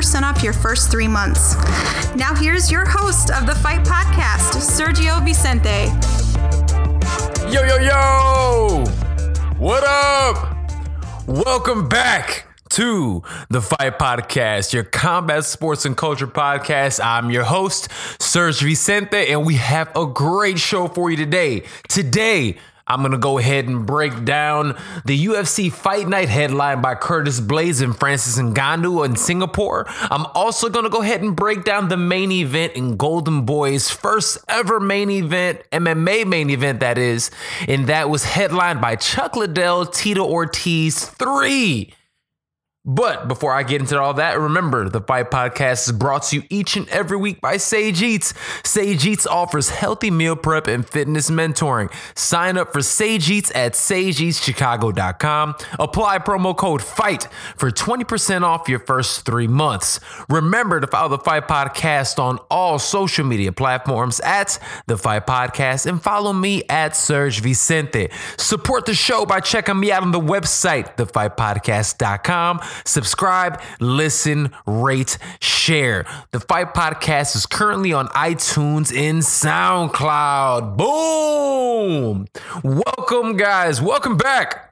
off your first three months. Now, here's your host of the Fight Podcast, Sergio Vicente. Yo, yo, yo! What up? Welcome back to the Fight Podcast, your combat sports and culture podcast. I'm your host, Serge Vicente, and we have a great show for you today. Today, I'm going to go ahead and break down the UFC Fight Night headline by Curtis Blaydes and Francis Ngannou in Singapore. I'm also going to go ahead and break down the main event in Golden Boy's first ever main event, MMA main event, that is. And that was headlined by Chuck Liddell, Tito Ortiz 3. But before I get into all that, remember the Fight Podcast is brought to you each and every week by Sage Eats. Sage Eats offers healthy meal prep and fitness mentoring. Sign up for Sage Eats at sageeatschicago.com. Apply promo code FIGHT for 20% off your first three months. Remember to follow the Fight Podcast on all social media platforms at the Fight Podcast and follow me at Serge Vicente. Support the show by checking me out on the website, thefightpodcast.com. Subscribe, listen, rate, share. The Fight Podcast is currently on iTunes and SoundCloud. Boom! Welcome, guys. Welcome back.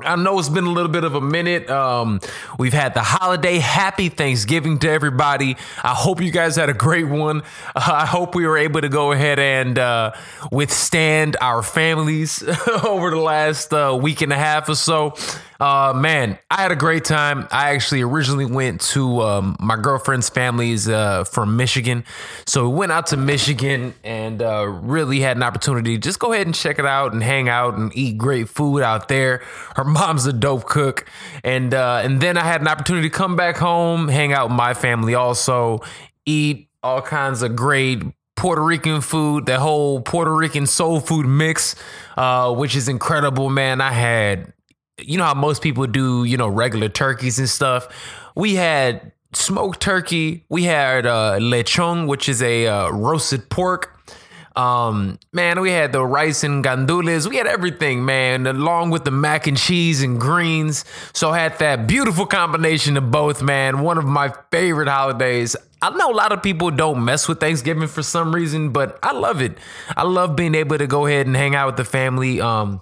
I know it's been a little bit of a minute. Um, we've had the holiday. Happy Thanksgiving to everybody. I hope you guys had a great one. Uh, I hope we were able to go ahead and uh, withstand our families over the last uh, week and a half or so. Uh, man, I had a great time. I actually originally went to um, my girlfriend's family's uh, from Michigan. So we went out to Michigan and uh, really had an opportunity just go ahead and check it out and hang out and eat great food out there. Her mom's a dope cook. And, uh, and then I had an opportunity to come back home, hang out with my family also, eat all kinds of great Puerto Rican food, the whole Puerto Rican soul food mix, uh, which is incredible, man. I had you know how most people do, you know, regular turkeys and stuff. We had smoked turkey. We had uh, lechon, which is a uh, roasted pork. Um, man, we had the rice and gandules. We had everything, man, along with the mac and cheese and greens. So I had that beautiful combination of both, man. One of my favorite holidays. I know a lot of people don't mess with Thanksgiving for some reason, but I love it. I love being able to go ahead and hang out with the family. Um,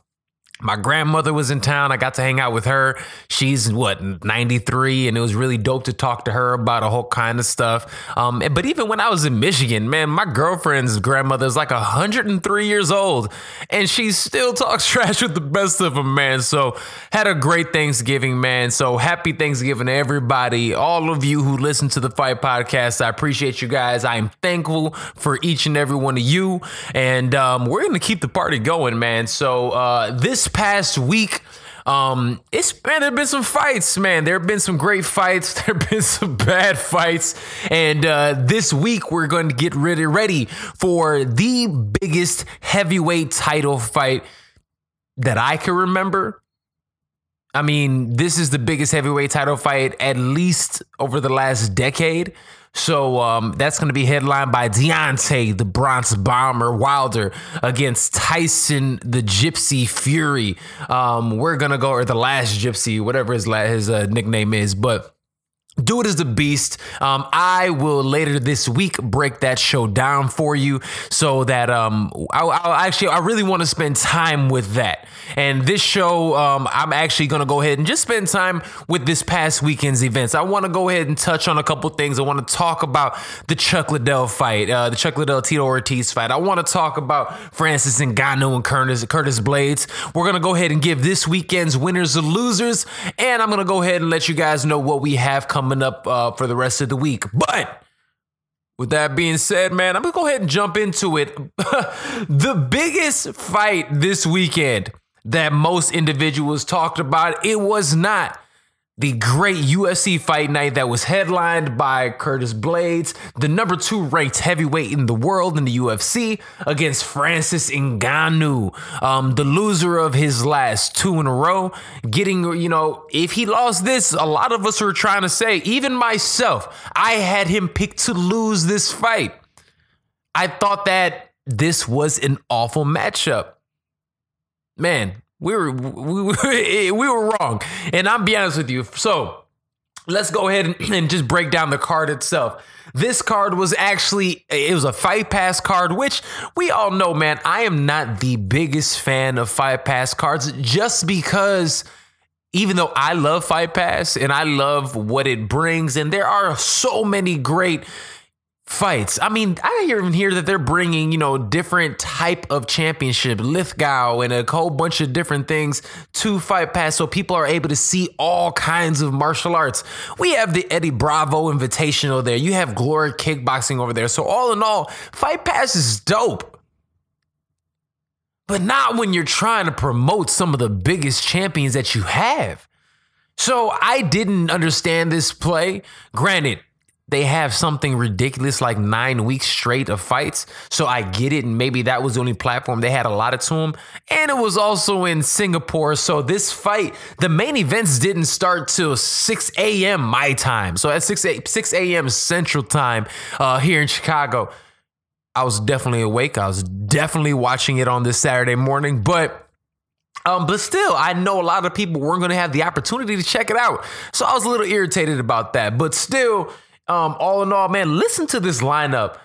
my grandmother was in town. I got to hang out with her. She's what 93, and it was really dope to talk to her about a whole kind of stuff. Um, but even when I was in Michigan, man, my girlfriend's grandmother is like 103 years old, and she still talks trash with the best of them, man. So had a great Thanksgiving, man. So happy Thanksgiving to everybody, all of you who listen to the Fight Podcast. I appreciate you guys. I am thankful for each and every one of you, and um, we're gonna keep the party going, man. So uh, this past week, um, it's man, there have been some fights, man. There have been some great fights. There have been some bad fights, and uh, this week we're going to get ready ready for the biggest heavyweight title fight that I can remember. I mean, this is the biggest heavyweight title fight at least over the last decade. So um, that's going to be headlined by Deontay, the Bronx Bomber Wilder, against Tyson, the Gypsy Fury. Um, we're going to go, or the last Gypsy, whatever his, his uh, nickname is. But Dude is the beast. Um, I will later this week break that show down for you so that um, I, I actually I really want to spend time with that. And this show, um, I'm actually gonna go ahead and just spend time with this past weekend's events. I want to go ahead and touch on a couple things. I want to talk about the Chuck Liddell fight, uh, the Chuck Liddell Tito Ortiz fight. I want to talk about Francis Ngannou and Curtis Curtis Blaydes. We're gonna go ahead and give this weekend's winners and losers, and I'm gonna go ahead and let you guys know what we have coming coming up uh, for the rest of the week. But with that being said, man, I'm gonna go ahead and jump into it. the biggest fight this weekend that most individuals talked about, it was not the great UFC fight night that was headlined by Curtis Blaydes, the number two ranked heavyweight in the world in the UFC, against Francis Ngannou, um, the loser of his last two in a row. Getting, you know, if he lost this, a lot of us were trying to say, even myself, I had him picked to lose this fight. I thought that this was an awful matchup. Man, we were we were, we were wrong. And I'm be honest with you. So let's go ahead and just break down the card itself. This card was actually it was a fight pass card, which we all know, man. I am not the biggest fan of fight pass cards just because even though I love Fight Pass and I love what it brings, and there are so many great fights. I mean, I even hear that they're bringing, you know, different type of championship, Lethwei and a whole bunch of different things to Fight Pass so people are able to see all kinds of martial arts. We have the Eddie Bravo Invitational there. You have Glory Kickboxing over there. So all in all, Fight Pass is dope. But not when you're trying to promote some of the biggest champions that you have. So I didn't understand this play. Granted, they have something ridiculous like nine weeks straight of fights. So I get it. And maybe that was the only platform they had allotted to them. And it was also in Singapore. So this fight, the main events didn't start till 6 a.m. my time. So at 6 a, 6 a.m. Central Time uh, here in Chicago. I was definitely awake. I was definitely watching it on this Saturday morning. But um, but still, I know a lot of people weren't going to have the opportunity to check it out. So I was a little irritated about that. But still, um, all in all, man, listen to this lineup.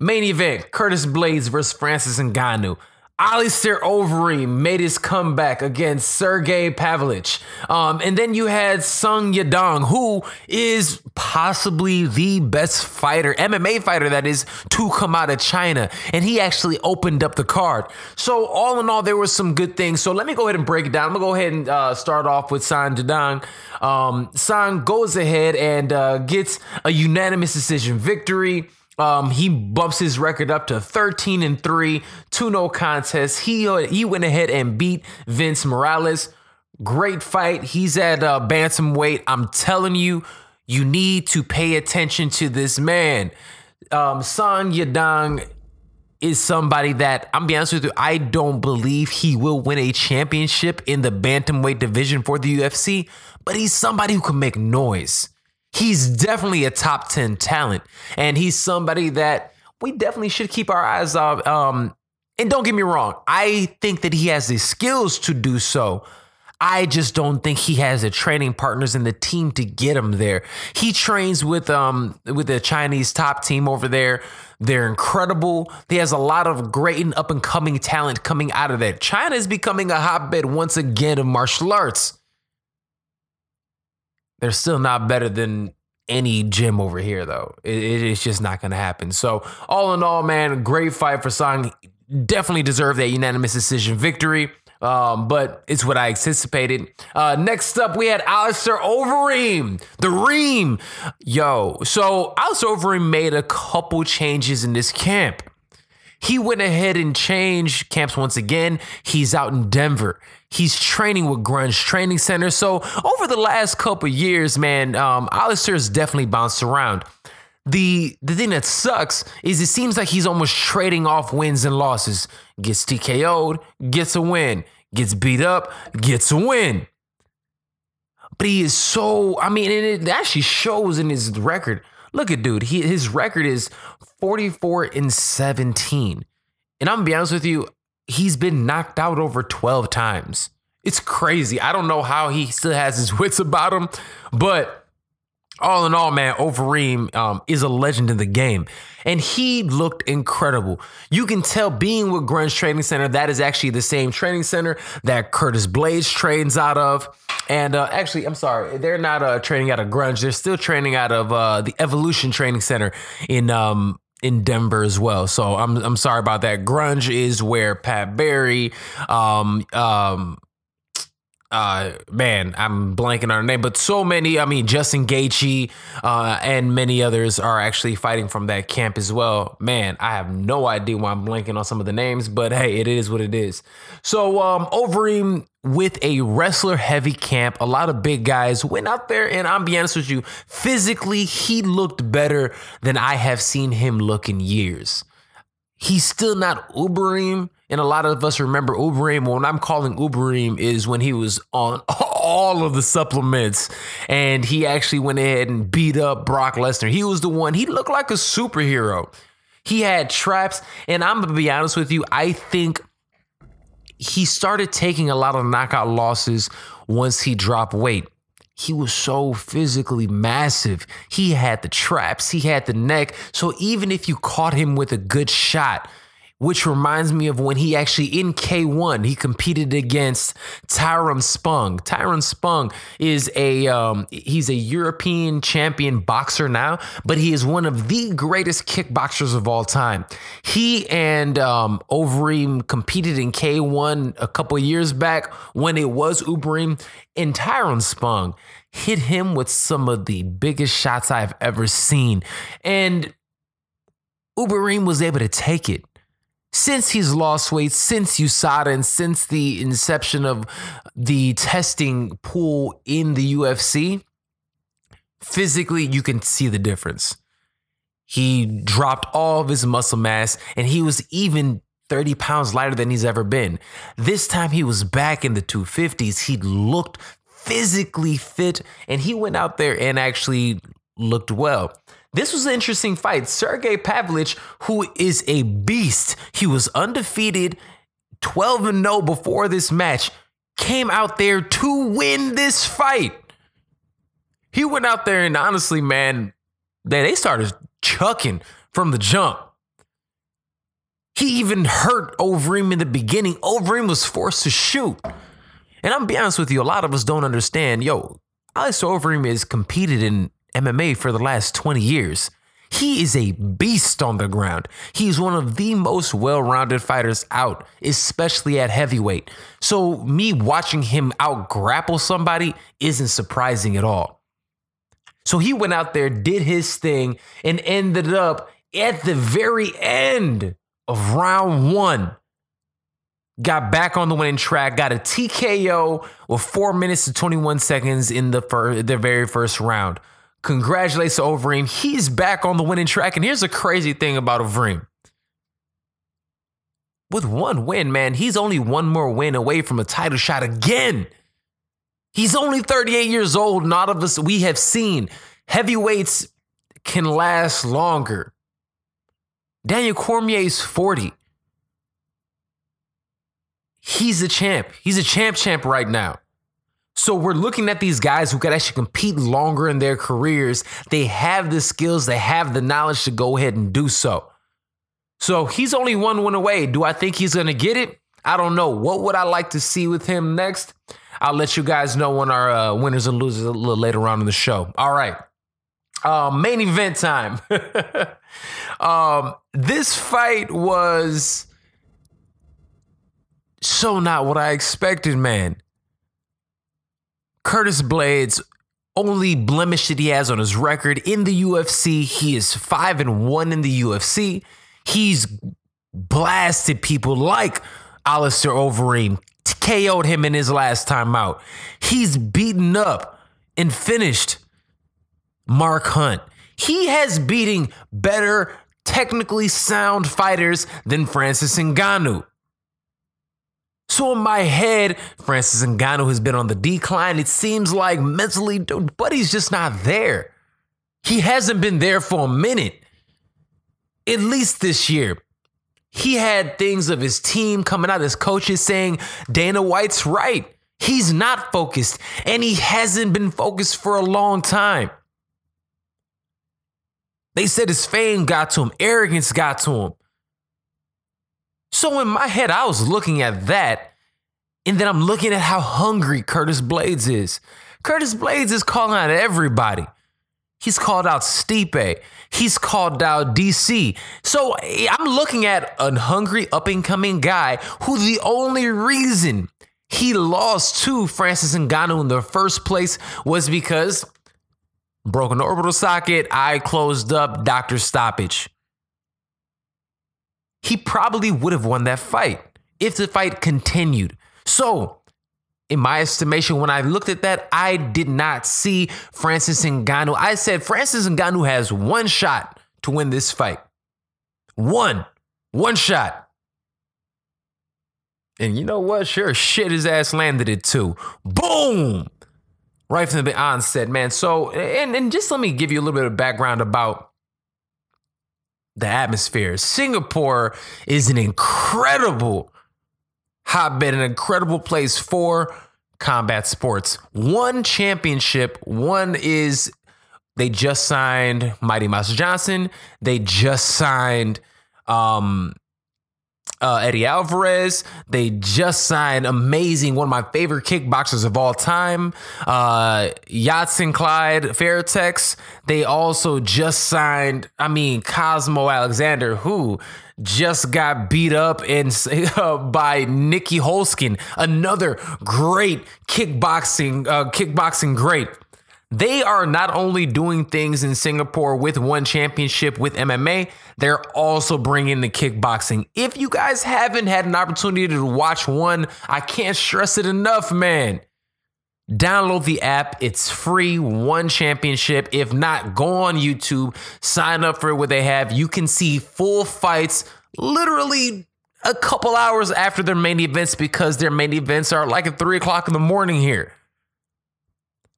Main event: Curtis Blaydes versus Francis Ngannou. Alistair Overeem made his comeback against Sergey Pavlovich. Um, and then you had Song Yadong, who is possibly the best fighter, MMA fighter that is, to come out of China. And he actually opened up the card. So, all in all, there were some good things. So, let me go ahead and break it down. I'm going to go ahead and uh, start off with Song Yadong. Um, goes ahead and uh, gets a unanimous decision victory. Um, he bumps his record up to 13 and 3, 2 no contests. He uh, he went ahead and beat Vince Morales. Great fight. He's at uh, bantamweight. I'm telling you, you need to pay attention to this man. Um, Song Yadong is somebody that I'm be honest with you, I don't believe he will win a championship in the bantamweight division for the UFC, but he's somebody who can make noise he's definitely a top 10 talent. And he's somebody that we definitely should keep our eyes on. Um, and don't get me wrong, I think that he has the skills to do so. I just don't think he has the training partners in the team to get him there. He trains with um with the Chinese top team over there. They're incredible. He has a lot of great and up and coming talent coming out of there. China is becoming a hotbed once again of martial arts they're still not better than any gym over here, though. It, it's just not going to happen. So, all in all, man, great fight for Song. Definitely deserved that unanimous decision victory. Um, but it's what I anticipated. Uh, next up, we had Alistair Overeem, the Reem. Yo, so Alistair Overeem made a couple changes in this camp. He went ahead and changed camps once again. He's out in Denver. He's training with Grudge Training Center. So over the last couple years, man, um, Alistair's definitely bounced around. The the thing that sucks is it seems like he's almost trading off wins and losses. Gets TKO'd, gets a win. Gets beat up, gets a win. But he is so, I mean, it actually shows in his record. Look at dude, he, his record is 44 and 17. And I'm gonna be honest with you, he's been knocked out over 12 times. It's crazy. I don't know how he still has his wits about him, but all in all, man, Overeem um, is a legend in the game. And he looked incredible. You can tell being with Grudge Training Center, that is actually the same training center that Curtis Blaydes trains out of. And uh, actually, I'm sorry, they're not uh, training out of Grudge. They're still training out of uh, the Evolution Training Center in um, in Denver as well. So I'm I'm sorry about that. Grudge is where Pat Barry, um, um, uh, man, I'm blanking on her name, but so many. I mean, Justin Gaethje uh, and many others are actually fighting from that camp as well. Man, I have no idea why I'm blanking on some of the names, but hey, it is what it is. So, um, Overeem with a wrestler heavy camp, a lot of big guys went out there, and I'm be honest with you, physically, he looked better than I have seen him look in years. He's still not Overeem and a lot of us remember Overeem. When I'm calling Overeem is when he was on all of the supplements and he actually went ahead and beat up Brock Lesnar. He was the one, he looked like a superhero. He had traps. And I'm to be honest with you, I think he started taking a lot of knockout losses once he dropped weight. He was so physically massive. He had the traps, he had the neck. So even if you caught him with a good shot, which reminds me of when he actually in K1 he competed against Tyrone Spong. Tyrone Spong is a um, he's a European champion boxer now, but he is one of the greatest kickboxers of all time. He and um, Overeem competed in K1 a couple years back when it was Overeem, and Tyrone Spong hit him with some of the biggest shots I've ever seen, and Overeem was able to take it since he's lost weight, since USADA, and since the inception of the testing pool in the UFC, physically, you can see the difference. He dropped all of his muscle mass and he was even 30 pounds lighter than he's ever been. This time he was back in the 250s. He looked physically fit and he went out there and actually looked well. This was an interesting fight. Sergey Pavlovich, who is a beast, he was undefeated, 12 and 0 before this match, came out there to win this fight. He went out there and honestly, man, they started chucking from the jump. He even hurt Overeem in the beginning. Overeem was forced to shoot. And I'm be honest with you, a lot of us don't understand. Yo, Alistair Overeem has competed in MMA for the last 20 years. He is a beast on the ground. He's one of the most well rounded fighters out, especially at heavyweight. So, me watching him out grapple somebody isn't surprising at all. So, he went out there, did his thing, and ended up at the very end of round one. Got back on the winning track, got a TKO with four minutes to 21 seconds in the, fir- the very first round. Congratulations to Overeem. He's back on the winning track. And here's the crazy thing about Overeem. With one win, man, he's only one more win away from a title shot again. He's only 38 years old. And of us, we have seen heavyweights can last longer. Daniel Cormier is 40. He's a champ. He's a champ champ right now. So we're looking at these guys who could actually compete longer in their careers. They have the skills, they have the knowledge to go ahead and do so. So he's only one win away. Do I think he's going to get it? I don't know. What would I like to see with him next? I'll let you guys know when our uh, winners and losers a little later on in the show. All right. Um, main event time. um, this fight was so not what I expected, man. Curtis Blaydes only blemish that he has on his record in the UFC. He is five and one in the UFC. He's blasted people like Alistair Overeem, KO'd him in his last time out. He's beaten up and finished Mark Hunt. He has beating better, technically sound fighters than Francis Ngannou. So in my head, Francis Ngannou has been on the decline. It seems like mentally, but he's just not there. He hasn't been there for a minute. At least this year. He had things of his team coming out, his coaches saying Dana White's right. He's not focused, and he hasn't been focused for a long time. They said his fame got to him, arrogance got to him. So in my head, I was looking at that, and then I'm looking at how hungry Curtis Blaydes is. Curtis Blaydes is calling out everybody. He's called out Stipe. He's called out DC. So eh, I'm looking at a hungry up and coming guy who the only reason he lost to Francis Ngannou in the first place was because broken orbital socket, eye closed up, doctor stoppage. He probably would have won that fight if the fight continued. So, in my estimation, when I looked at that, I did not see Francis Ngannou. I said Francis Ngannou has one shot to win this fight. One. One shot. And you know what? Sure, shit, his ass landed it too. Boom! Right from the onset, man. So, and, and just let me give you a little bit of background about the atmosphere. Singapore is an incredible hotbed, an incredible place for combat sports. One championship, one is they just signed Mighty Mouse Johnson. They just signed um uh, Eddie Alvarez. They just signed amazing, one of my favorite kickboxers of all time, uh, Yodsanklai Fairtex. They also just signed, I mean, Cosmo Alexandre, who just got beat up and uh, by Nieky Holzken, another great kickboxing, uh, kickboxing great. They are not only doing things in Singapore with one championship with MMA, they're also bringing the kickboxing. If you guys haven't had an opportunity to watch one, I can't stress it enough, man. Download the app. It's free, one championship. If not, go on YouTube, sign up for what they have. You can see full fights literally a couple hours after their main events because their main events are like at three o'clock in the morning here.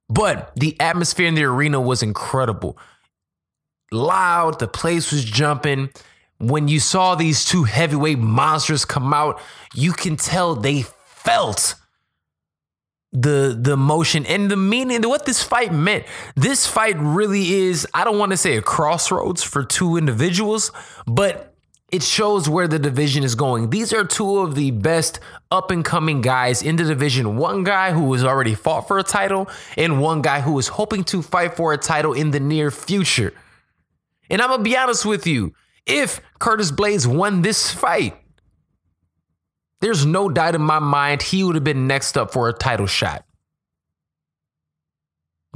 But the atmosphere in the arena was incredible. Loud, the place was jumping. When you saw these two heavyweight monsters come out, you can tell they felt the the motion and the meaning of what this fight meant. This fight really is I don't want to say a crossroads for two individuals, but it shows where the division is going. These are two of the best up and coming guys in the division. One guy who has already fought for a title, and one guy who is hoping to fight for a title in the near future. And I'm gonna be honest with you if Curtis Blaydes won this fight, there's no doubt in my mind he would have been next up for a title shot.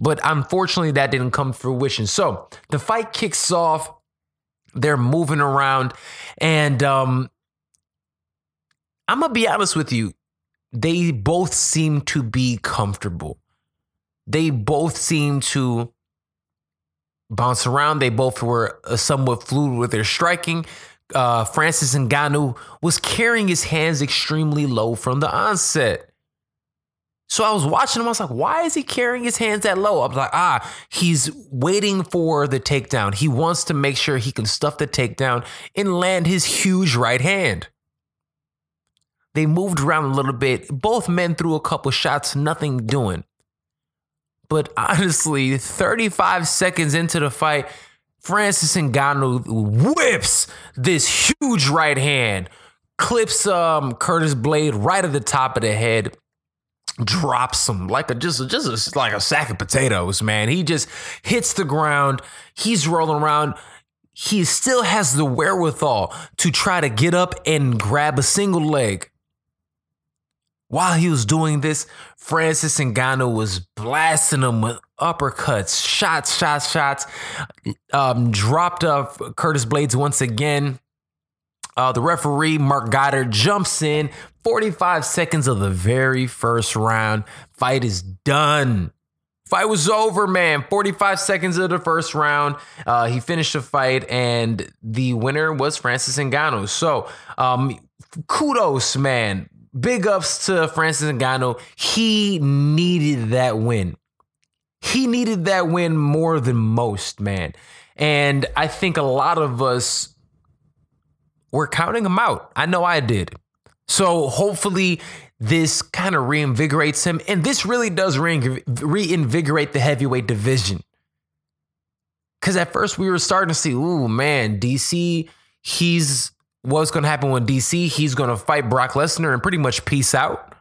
But unfortunately, that didn't come to fruition. So the fight kicks off they're moving around. And um, I'm going to be honest with you. They both seem to be comfortable. They both seem to bounce around. They both were uh, somewhat fluid with their striking. Uh, Francis Ngannou was carrying his hands extremely low from the onset. So I was watching him. I was like, why is he carrying his hands that low? I was like, ah, he's waiting for the takedown. He wants to make sure he can stuff the takedown and land his huge right hand. They moved around a little bit. Both men threw a couple shots, nothing doing. But honestly, 35 seconds into the fight, Francis Ngannou whips this huge right hand, clips um, Curtis Blade right at the top of the head drops him like a just just a, like a sack of potatoes, man. He just hits the ground. He's rolling around. He still has the wherewithal to try to get up and grab a single leg. While he was doing this, Francis Ngannou was blasting him with uppercuts, shots, shots, shots. Um, dropped off Curtis Blaydes once again. Uh, the referee, Marc Goddard, jumps in. 45 seconds of the very first round. Fight is done. Fight was over, man. 45 seconds of the first round. Uh, he finished the fight, and the winner was Francis Ngannou. So, um, kudos, man. Big ups to Francis Ngannou. He needed that win. He needed that win more than most, man. And I think a lot of us we're counting him out. I know I did. So hopefully this kind of reinvigorates him. And this really does reinvigorate the heavyweight division. Because at first we were starting to see, ooh, man, DC, he's what's going to happen with DC? He's going to fight Brock Lesnar and pretty much peace out.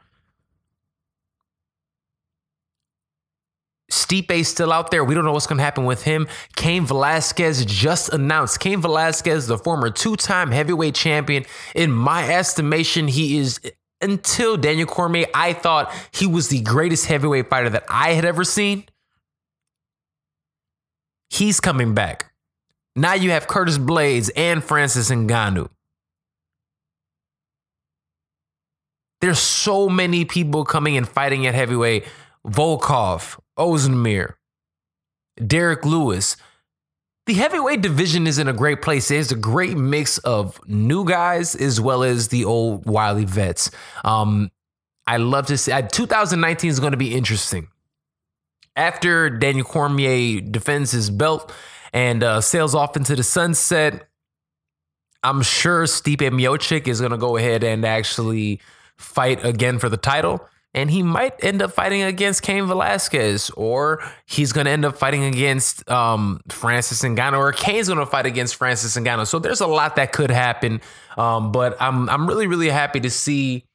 Stipe's still out there. We don't know what's going to happen with him. Cain Velasquez just announced. Cain Velasquez, the former two time heavyweight champion. In my estimation, he is until Daniel Cormier, I thought he was the greatest heavyweight fighter that I had ever seen. He's coming back. Now you have Curtis Blaydes and Francis Ngannou. There's so many people coming and fighting at heavyweight. Volkov, Ozdemir, Derrick Lewis. The heavyweight division is in a great place. There's a great mix of new guys as well as the old wily vets. Um, I love to see. 2019 is going to be interesting. After Daniel Cormier defends his belt and uh, sails off into the sunset, I'm sure Stipe Miocic is going to go ahead and actually fight again for the title. And he might end up fighting against Cain Velasquez, or he's going to end up fighting against um, Francis Ngannou, or Cain's going to fight against Francis Ngannou. So there's a lot that could happen. Um, but I'm I'm really really happy to see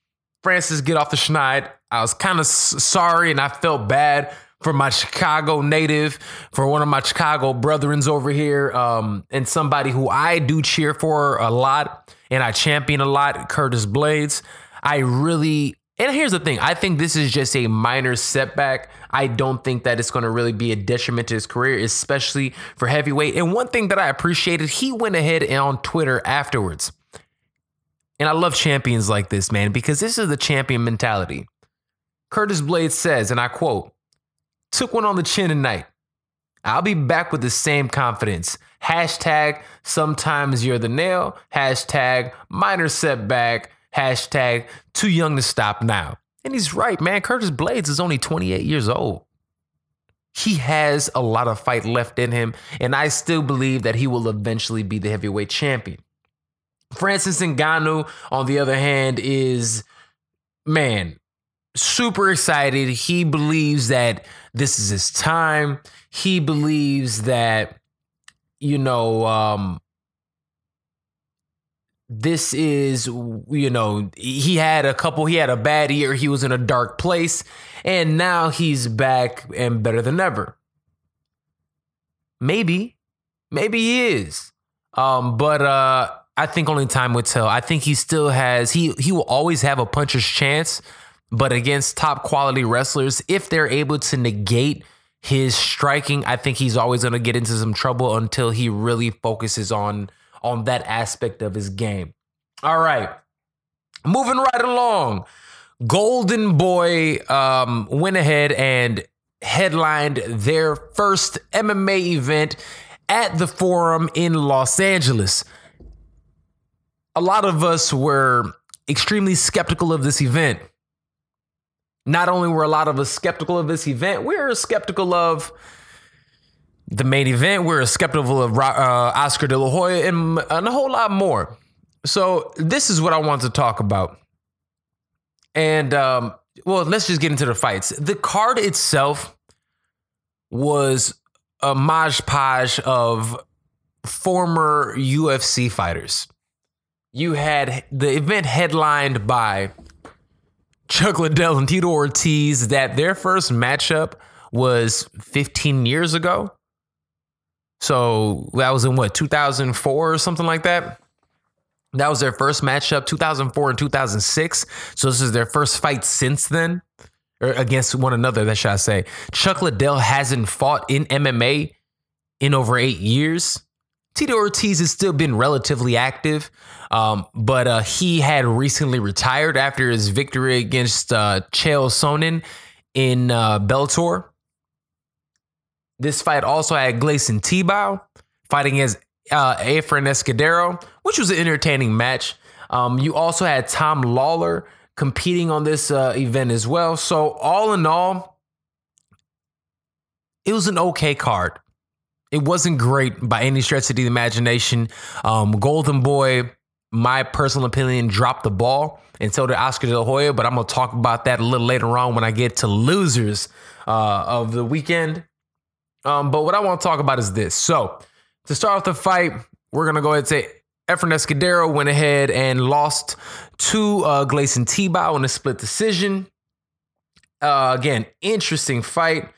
Francis get off the schneid. I was kind of sorry, and I felt bad for my Chicago native, for one of my Chicago brethrens over here, um, and somebody who I do cheer for a lot and I champion a lot, Curtis Blaydes. I really and here's the thing I think this is just a minor setback. I don't think that it's going to really be a detriment to his career, especially for heavyweight. And one thing that I appreciated, he went ahead and on Twitter afterwards. And I love champions like this, man, because this is the champion mentality. Curtis Blaydes says, and I quote, took one on the chin tonight. I'll be back with the same confidence. Hashtag sometimes you're the nail. Hashtag minor setback. Hashtag too young to stop now. And he's right, man. Curtis Blaydes is only 28 years old. He has a lot of fight left in him, and I still believe that he will eventually be the heavyweight champion. Francis Ngannou, on the other hand, is man, super excited. He believes that this is his time. He believes that, you know, um, this is you know he had a couple he had a bad year. He was in a dark place and now he's back and better than ever. Maybe maybe he is. Um but uh i think only time would tell. I think he still has he he will always have a puncher's chance but against top quality wrestlers if they're able to negate his striking i think he's always going to get into some trouble until he really focuses on on that aspect of his game. All right. Moving right along. Golden Boy um, went ahead and headlined their first MMA event at the Forum in Los Angeles. A lot of us were extremely skeptical of this event. Not only were a lot of us skeptical of this event, we are skeptical of the main event. We are a skeptical of uh, Oscar De La Hoya and, and a whole lot more. So this is what I want to talk about. And um, well, let's just get into the fights. The card itself was a maj podge of former UFC fighters. You had the event headlined by Chuck Liddell and Tito Ortiz. That their first matchup was 15 years ago. So that was in what 2004 or something like that. That was their first matchup, 2004 and 2006. So this is their first fight since then, or against one another. That should I say? Chuck Liddell hasn't fought in MMA in over eight years. Tito Ortiz has still been relatively active, um, but uh, he had recently retired after his victory against uh, Chael Sonnen in uh, Bellator. This fight also had Gleison Tibau fighting against uh, Efren Escudero, which was an entertaining match. Um, you also had Tom Lawlor competing on this uh, event as well. So all in all, it was an okay card. It wasn't great by any stretch of the imagination. Um, Golden Boy, my personal opinion, dropped the ball, and so did Oscar De La Hoya. But I'm gonna talk about that a little later on when I get to losers uh, of the weekend. Um, but what I want to talk about is this. So to start off the fight, we're gonna go ahead and say Efren Escudero went ahead and lost to uh, Gleison Tibau in a split decision. Uh, again, interesting fight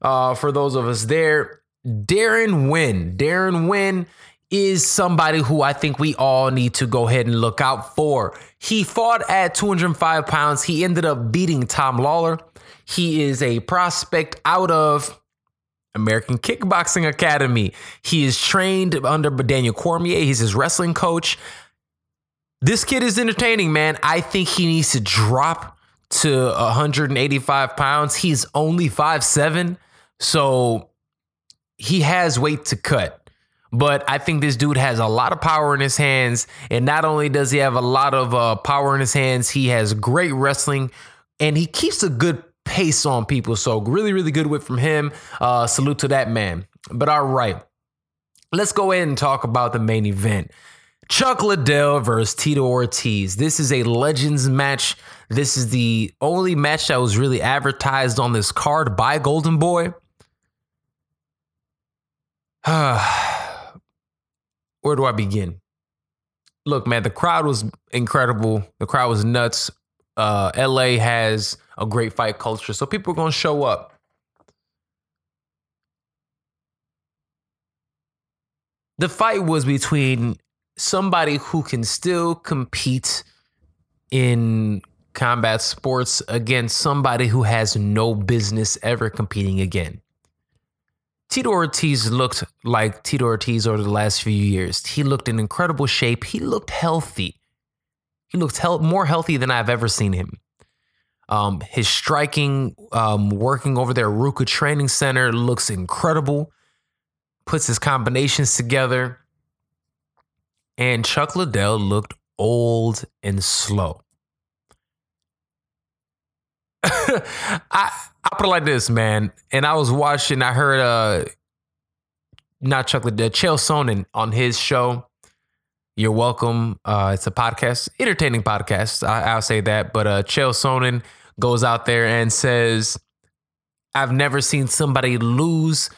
uh, for those of us there. Deron Winn. Deron Winn is somebody who I think we all need to go ahead and look out for. He fought at 205 pounds. He ended up beating Tom Lawlor. He is a prospect out of American Kickboxing Academy. He is trained under Daniel Cormier. He's his wrestling coach. This kid is entertaining, man. I think he needs to drop to 185 pounds. He's only 5'7. So he has weight to cut. But I think this dude has a lot of power in his hands. And not only does he have a lot of uh, power in his hands, he has great wrestling and he keeps a good pace on people. So really, really good whip from him. Uh, salute to that man. But all right, let's go ahead and talk about the main event. Chuck Liddell versus Tito Ortiz. This is a Legends match. This is the only match that was really advertised on this card by Golden Boy. Where do I begin? Look, man, the crowd was incredible. The crowd was nuts. Uh, LA has a great fight culture, so people are to show up. The fight was between somebody who can still compete in combat sports against somebody who has no business ever competing again. Tito Ortiz looked like Tito Ortiz over the last few years. He looked in incredible shape. He looked healthy. He looked he- more healthy than I've ever seen him. Um, his striking, um, working over there, Ruka Training Center looks incredible. Puts his combinations together. And Chuck Liddell looked old and slow. I I put it like this, man. And I was watching, I heard uh not Chuck Liddell, Chael Sonnen on his show. You're welcome. Uh, it's a podcast, entertaining podcast. I, will say that. But uh, Chael Sonnen goes out there and says, "I've never seen somebody lose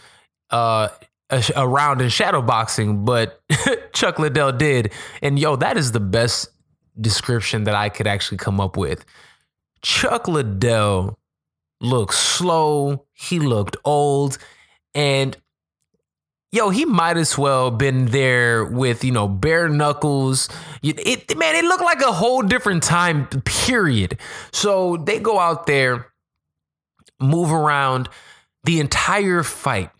uh, a, a round in shadow boxing, but Chuck Liddell did." And yo, that is the best description that I could actually come up with. Chuck Liddell looked slow. He looked old, and yo, he might as well been there with you know bare knuckles. It man, it looked like a whole different time period. So they go out there, move around the entire fight.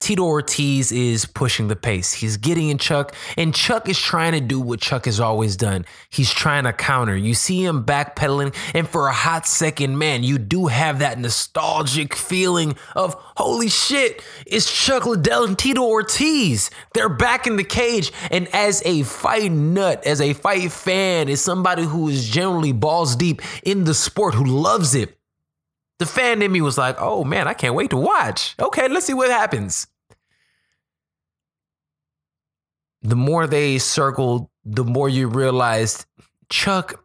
Tito Ortiz is pushing the pace. He's getting in Chuck, and Chuck is trying to do what Chuck has always done. He's trying to counter. You see him backpedaling, and for a hot second, man, you do have that nostalgic feeling of holy shit, it's Chuck Liddell and Tito Ortiz. They're back in the cage. And as a fight nut, as a fight fan, as somebody who is generally balls deep in the sport, who loves it, the fan in me was like, oh man, I can't wait to watch. Okay, let's see what happens. The more they circled, the more you realized Chuck,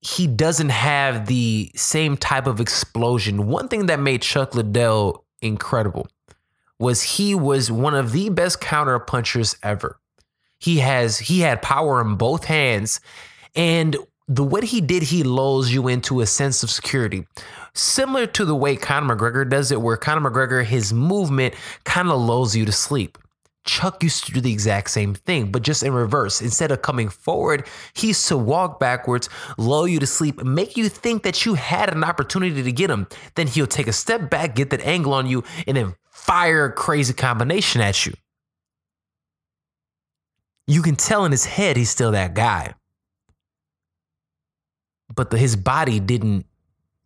he doesn't have the same type of explosion. One thing that made Chuck Liddell incredible was he was one of the best counter punchers ever. He has he had power in both hands and the way he did, he lulls you into a sense of security. Similar to the way Conor McGregor does it, where Conor McGregor, his movement kind of lulls you to sleep. Chuck used to do the exact same thing, but just in reverse. Instead of coming forward, he used to walk backwards, lull you to sleep, make you think that you had an opportunity to get him. Then he'll take a step back, get that angle on you, and then fire a crazy combination at you. You can tell in his head he's still that guy but the, his body didn't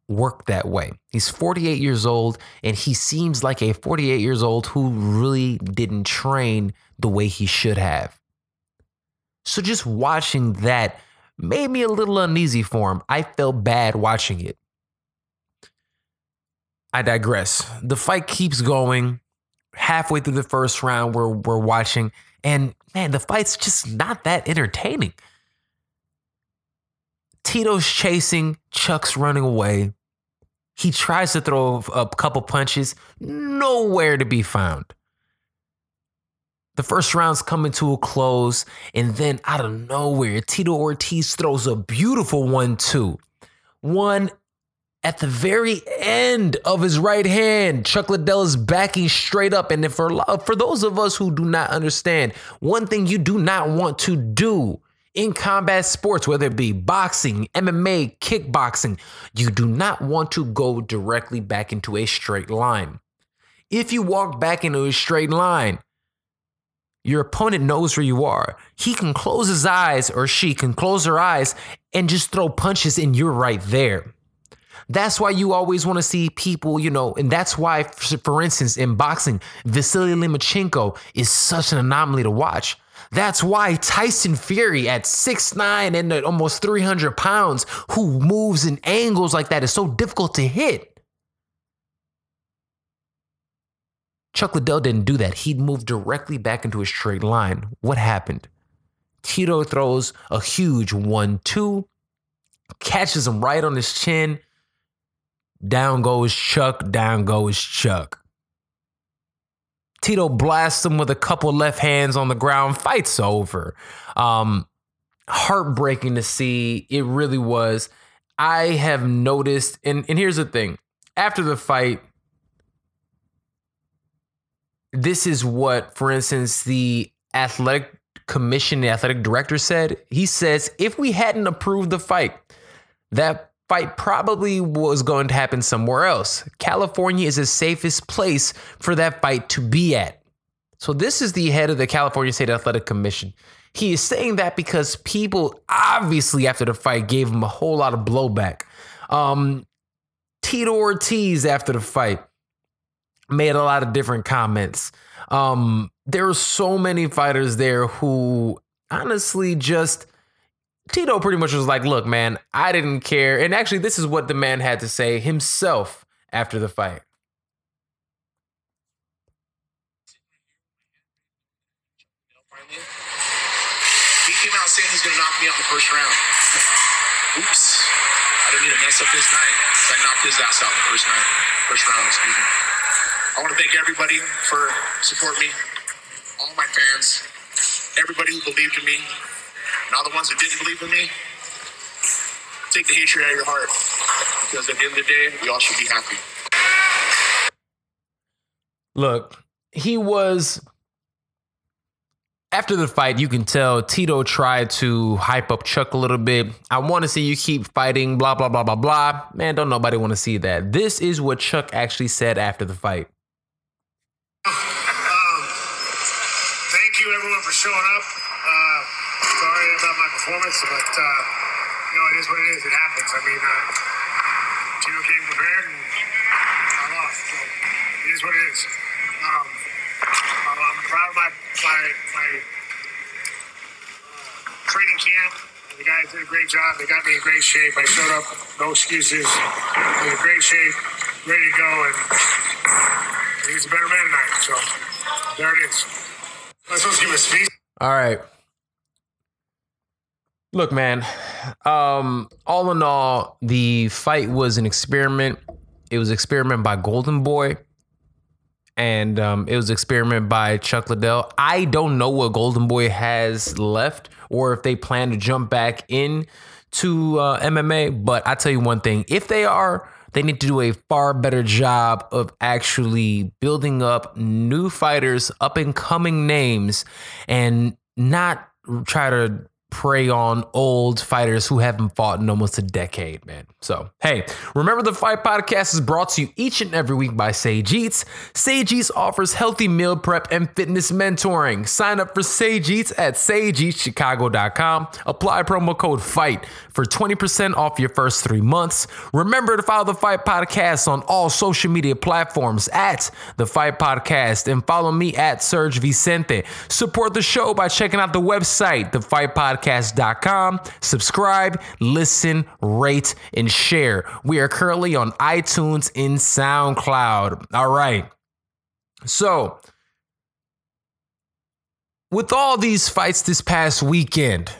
work that way. He's 48 years old and he seems like a 48 years old who really didn't train the way he should have. So just watching that made me a little uneasy for him. I felt bad watching it. I digress. The fight keeps going. Halfway through the first round, we're, we're watching, and man, the fight's just not that entertaining. Tito's chasing, Chuck's running away. He tries to throw a couple punches, nowhere to be found. The first round's coming to a close, and then out of nowhere, Tito Ortiz throws a beautiful one, too. One at the very end of his right hand, Chuck Liddell is backing straight up. And for for those of us who do not understand, one thing you do not want to do in combat sports, whether it be boxing, MMA, kickboxing, you do not want to go directly back into a straight line. If you walk back into a straight line, your opponent knows where you are. He can close his eyes or she can close her eyes and just throw punches and you're right there. That's why you always want to see people, you know, and that's why, for instance, in boxing, Vasily Lomachenko is such an anomaly to watch. That's why Tyson Fury at 6'9 and almost 300 pounds, who moves in angles like that, is so difficult to hit. Chuck Liddell didn't do that. He'd move directly back into a straight line. What happened? Tito throws a huge one two, catches him right on his chin, down goes Chuck, down goes Chuck. Tito blasts him with a couple left hands on the ground. Fight's over. Um, heartbreaking to see. It really was. I have noticed, and, and here's the thing after the fight, this is what, for instance, the athletic commission, the athletic director said. He says if we hadn't approved the fight, that fight probably was going to happen somewhere else. California is the safest place for that fight to be at. So, this is the head of the California State Athletic Commission. He is saying that because people, obviously, after the fight, gave him a whole lot of blowback. Um, Tito Ortiz, after the fight, made a lot of different comments. Um, there were so many fighters there who honestly just Tito pretty much was like, look, man, I didn't care. And actually, this is what the man had to say himself after the fight. He came out saying he's going to knock me out in the first round. Oops. I didn't to mess up his night. I knocked his ass out in the first night. First round, excuse me. I want to thank everybody for supporting me, all my fans, everybody who believed in me, and all the ones that didn't believe in me, take the hatred out of your heart. Because at the end of the day, we all should be happy. Look, he was. After the fight, you can tell Tito tried to hype up Chuck a little bit. I want to see you keep fighting, blah, blah, blah, blah, blah. Man, don't nobody want to see that. This is what Chuck actually said after the fight. Um, thank you, everyone, for showing up. Uh, sorry about my performance, but uh, you know it is what it is. It happens. I mean, uh, Tito came prepared, and I lost. So it is what it is. Um, I'm, I'm proud of my my, uh, training camp. The guys did a great job. They got me in great shape. I showed up, no excuses. In great shape, ready to go, and he's a better man tonight. So there it is. Let's just give a speech. All right. Look, man. Um, all in all, the fight was an experiment. It was experiment by Golden Boy, and um, it was experiment by Chuck Liddell. I don't know what Golden Boy has left, or if they plan to jump back in to uh, MMA. But I tell you one thing: if they are, they need to do a far better job of actually building up new fighters, up and coming names, and not try to prey on old fighters who haven't fought in almost a decade, man. So, hey, remember the Fight Podcast is brought to you each and every week by Sage Eats. Sage Eats offers healthy meal prep and fitness mentoring. Sign up for Sage Eats at sageeatschicago.com. Apply promo code FIGHT for 20% off your first three months. Remember to follow the Fight Podcast on all social media platforms at the Fight Podcast and follow me at Serge Vicente. Support the show by checking out the website, the Fight Podcast podcast.com. Subscribe, listen, rate, and share. We are currently on iTunes and SoundCloud. All right. So, with all these fights this past weekend,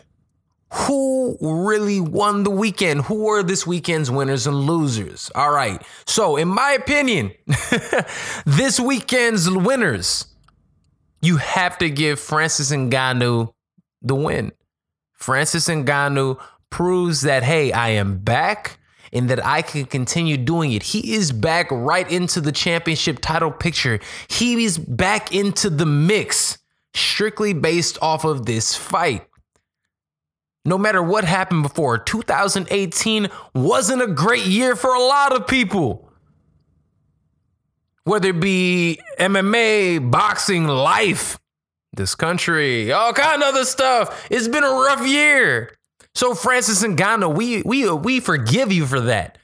who really won the weekend? Who were this weekend's winners and losers? All right. So, in my opinion, this weekend's winners, you have to give Francis Ngannou the win. Francis Ngannou proves that, hey, I am back and that I can continue doing it. He is back right into the championship title picture. He is back into the mix, strictly based off of this fight. No matter what happened before, 2018 wasn't a great year for a lot of people. Whether it be MMA, boxing, life, this country, all kind of other stuff. It's been a rough year. So Francis Ngannou, we we we forgive you for that.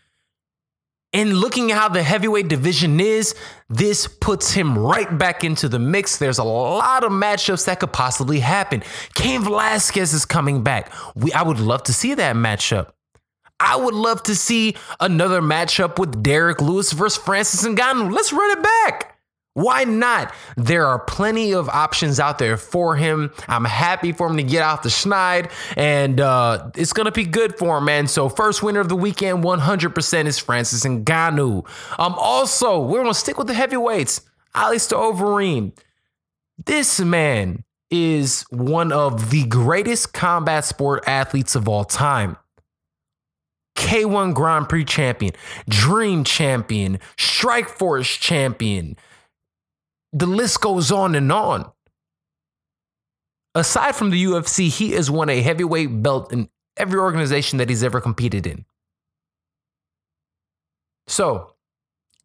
And looking at how the heavyweight division is, this puts him right back into the mix. There's a lot of matchups that could possibly happen. Cain Velasquez is coming back. We, I would love to see that matchup. I would love to see another matchup with Derrick Lewis versus Francis Ngannou. Let's run it back. Why not? There are plenty of options out there for him. I'm happy for him to get off the schneid, and uh, it's gonna be good for him, man. So first winner of the weekend, 100% is Francis Ngannou. Um, also we're gonna stick with the heavyweights. Alistair Overeem. This man is one of the greatest combat sport athletes of all time. K1 Grand Prix champion, Dream champion, Strikeforce champion the list goes on and on. Aside from the UFC, he has won a heavyweight belt in every organization that he's ever competed in. So,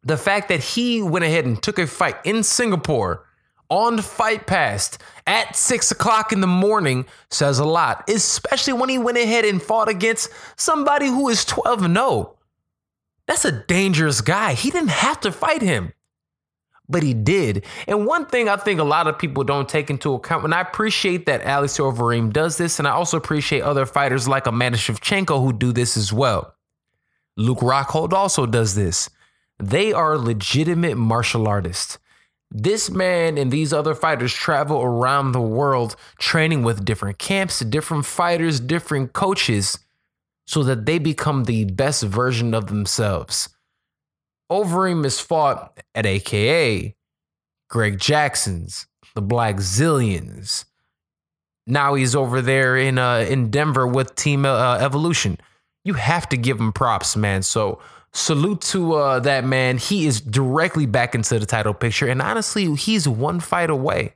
the fact that he went ahead and took a fight in Singapore on Fight Pass at six o'clock in the morning says a lot, especially when he went ahead and fought against somebody who is 12 0. That's a dangerous guy. He didn't have to fight him but he did. And one thing I think a lot of people don't take into account, and I appreciate that Alistair Overeem does this, and I also appreciate other fighters like Amanda Shevchenko who do this as well. Luke Rockhold also does this. They are legitimate martial artists. This man and these other fighters travel around the world training with different camps, different fighters, different coaches, so that they become the best version of themselves. Overeem is fought at AKA, Greg Jackson's, the Blackzilians. Now he's over there in uh, in Denver with Team uh, Evolution. You have to give him props, man. So salute to uh, that man. He is directly back into the title picture, and honestly, he's one fight away.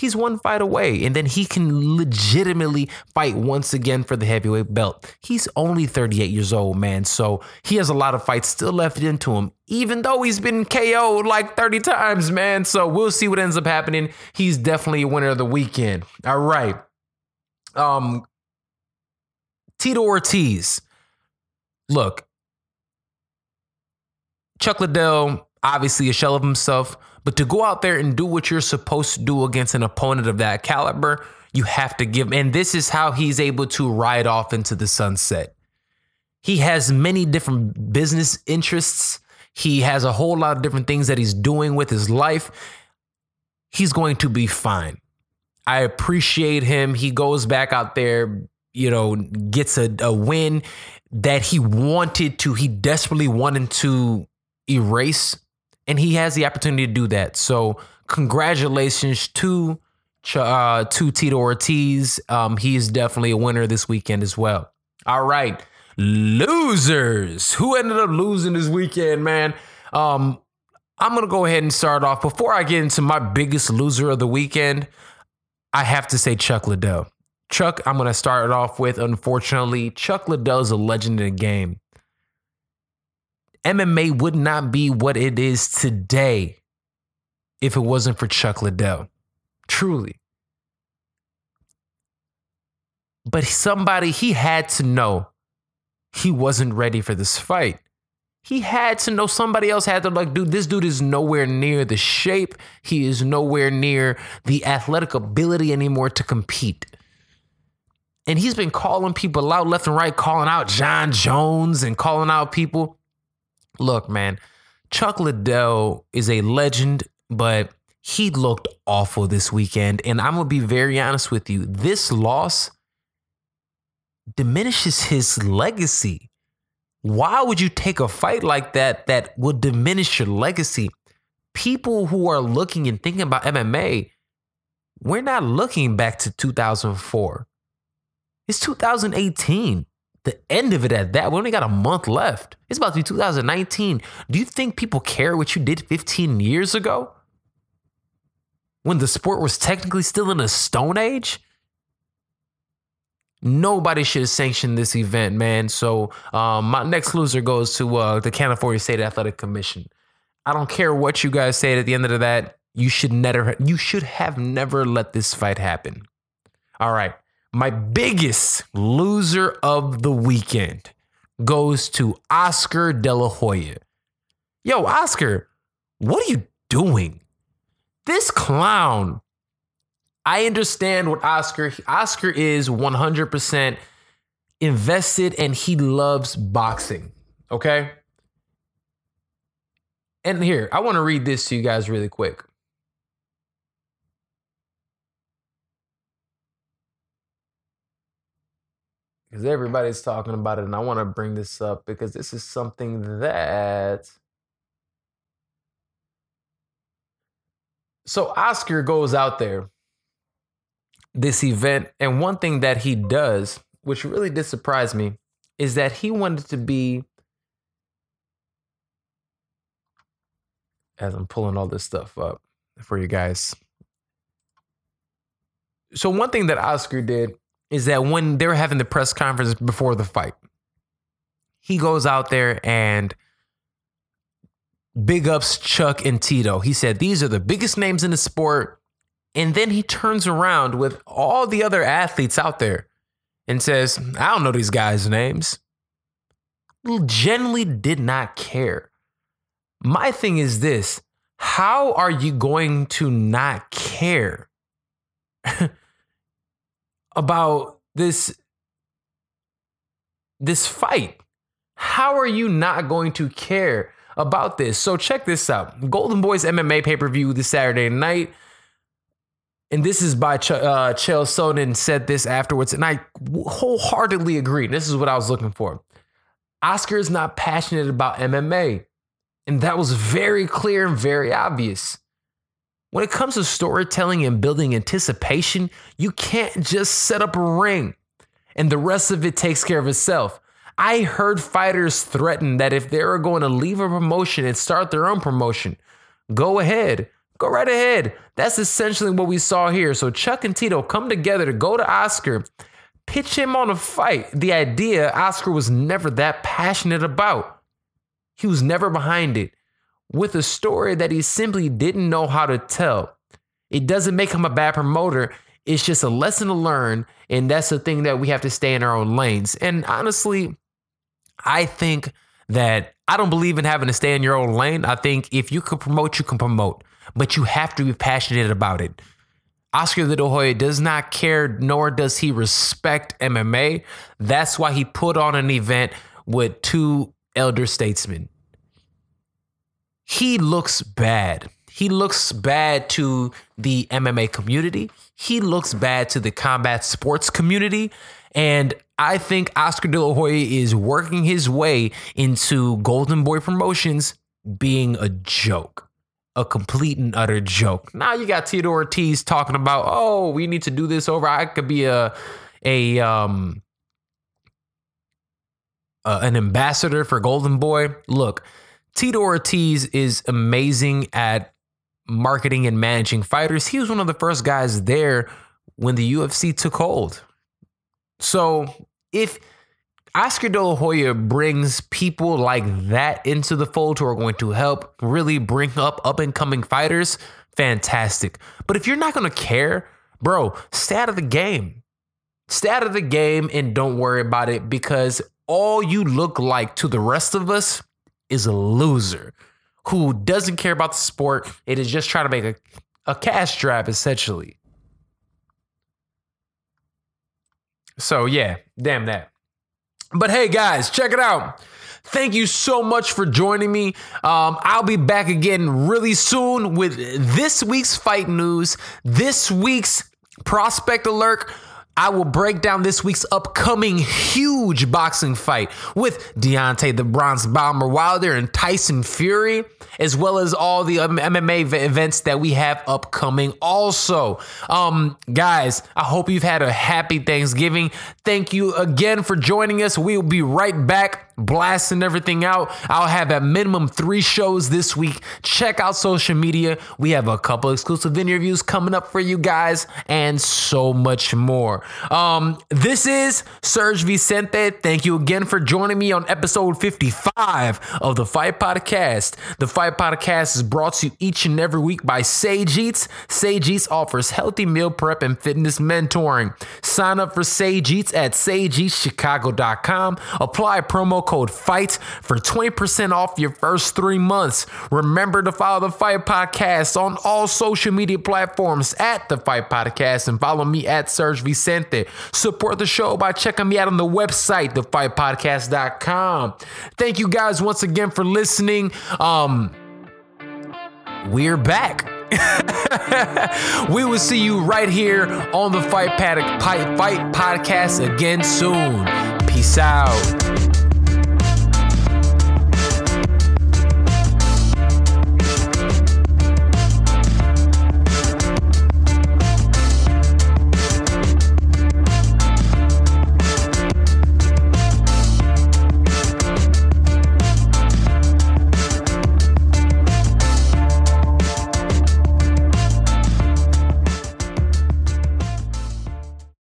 He's one fight away, and then he can legitimately fight once again for the heavyweight belt. He's only 38 years old, man, so he has a lot of fights still left into him, even though he's been KO'd like 30 times, man. So we'll see what ends up happening. He's definitely a winner of the weekend. All right. Um, Tito Ortiz. Look, Chuck Liddell, obviously a shell of himself. But to go out there and do what you're supposed to do against an opponent of that caliber, you have to give. And this is how he's able to ride off into the sunset. He has many different business interests. He has a whole lot of different things that he's doing with his life. He's going to be fine. I appreciate him. He goes back out there, you know, gets a, a win that he wanted to, he desperately wanted to erase and he has the opportunity to do that. So congratulations to uh, to Tito Ortiz. Um, he is definitely a winner this weekend as well. All right, losers. Who ended up losing this weekend, man? Um, I'm gonna go ahead and start off. Before I get into my biggest loser of the weekend, I have to say Chuck Liddell. Chuck, I'm gonna start it off with. Unfortunately, Chuck Liddell is a legend in the game. MMA would not be what it is today if it wasn't for Chuck Liddell. Truly. But somebody, he had to know he wasn't ready for this fight. He had to know somebody else had to like, dude, this dude is nowhere near the shape. He is nowhere near the athletic ability anymore to compete. And he's been calling people out left and right, calling out Jon Jones and calling out people. Look, man, Chuck Liddell is a legend, but he looked awful this weekend. And I'm going to be very honest with you. This loss diminishes his legacy. Why would you take a fight like that that would diminish your legacy? People who are looking and thinking about MMA, we're not looking back to 2004. It's 2018. The end of it at that. We only got a month left. It's about to be 2019. Do you think people care what you did 15 years ago? When the sport was technically still in a stone age? Nobody should sanction this event, man. So um, my next loser goes to uh, the California State Athletic Commission. I don't care what you guys say at the end of that. You should never you should have never let this fight happen. All right. My biggest loser of the weekend goes to Oscar De La Hoya. Yo, Oscar, what are you doing? This clown. I understand what Oscar Oscar is 100% invested and he loves boxing, okay? And here, I want to read this to you guys really quick. Because everybody's talking about it and I want to bring this up because this is something that So Oscar goes out there this event and one thing that he does which really did surprise me is that he wanted to be as I'm pulling all this stuff up for you guys. So one thing that Oscar did is that when they were having the press conference before the fight, he goes out there and big ups Chuck and Tito. He said, These are the biggest names in the sport. And then he turns around with all the other athletes out there and says, I don't know these guys' names. Generally did not care. My thing is this how are you going to not care? about this this fight. How are you not going to care about this? So check this out. Golden Boys MMA pay-per-view this Saturday night. And this is by Ch- uh, Chael Sonnen said this afterwards, and I wholeheartedly agree. This is what I was looking for. Oscar is not passionate about MMA. And that was very clear and very obvious. When it comes to storytelling and building anticipation, you can't just set up a ring and the rest of it takes care of itself. I heard fighters threaten that if they were going to leave a promotion and start their own promotion, go ahead. Go right ahead. That's essentially what we saw here. So Chuck and Tito come together to go to Oscar, pitch him on a fight. The idea Oscar was never that passionate about. He was never behind it with a story that he simply didn't know how to tell. It doesn't make him a bad promoter. It's just a lesson to learn. And that's the thing that we have to stay in our own lanes. And honestly, I think that I don't believe in having to stay in your own lane. I think if you can promote, you can promote, but you have to be passionate about it. Oscar De La Hoya does not care, nor does he respect MMA. That's why he put on an event with two elder statesmen he looks bad. He looks bad to the MMA community. He looks bad to the combat sports community. And I think Oscar De La Hoya is working his way into Golden Boy Promotions being a joke, a complete and utter joke. Now you got Tito Ortiz talking about, oh, we need to do this over. I could be a a um uh, an ambassador for Golden Boy. Look, Tito Ortiz is amazing at marketing and managing fighters. He was one of the first guys there when the UFC took hold. So if Oscar De La Hoya brings people like that into the fold who are going to help really bring up up and coming fighters, fantastic. But if you're not going to care, bro, stay out of the game. Stay out of the game and don't worry about it because all you look like to the rest of us is a loser who doesn't care about the sport. It is just trying to make a, a cash grab, essentially. So, yeah, damn that. But hey, guys, check it out. Thank you so much for joining me. Um, I'll be back again really soon with this week's fight news, this week's prospect alert. I will break down this week's upcoming huge boxing fight with Deontay the Bronze Bomber Wilder and Tyson Fury, as well as all the MMA events that we have upcoming. Also, um, guys, I hope you've had a happy Thanksgiving. Thank you again for joining us. We will be right back blasting everything out. I'll have at minimum three shows this week. Check out social media. We have a couple exclusive interviews coming up for you guys and so much more. Um, this is Serge Vicente. Thank you again for joining me on episode 55 of the Fight Podcast. The Fight Podcast is brought to you each and every week by Sage Eats. Sage Eats offers healthy meal prep and fitness mentoring. Sign up for Sage Eats at sageeatschicago.com. Apply promo code FIGHT for 20% off your first three months. Remember to follow the Fight Podcast on all social media platforms at the Fight Podcast and follow me at Serge Vicente. Support the show by checking me out on the website, thefightpodcast.com. Thank you guys once again for listening. Um, we're back. we will see you right here on the Fight Paddock Fight Podcast again soon. Peace out.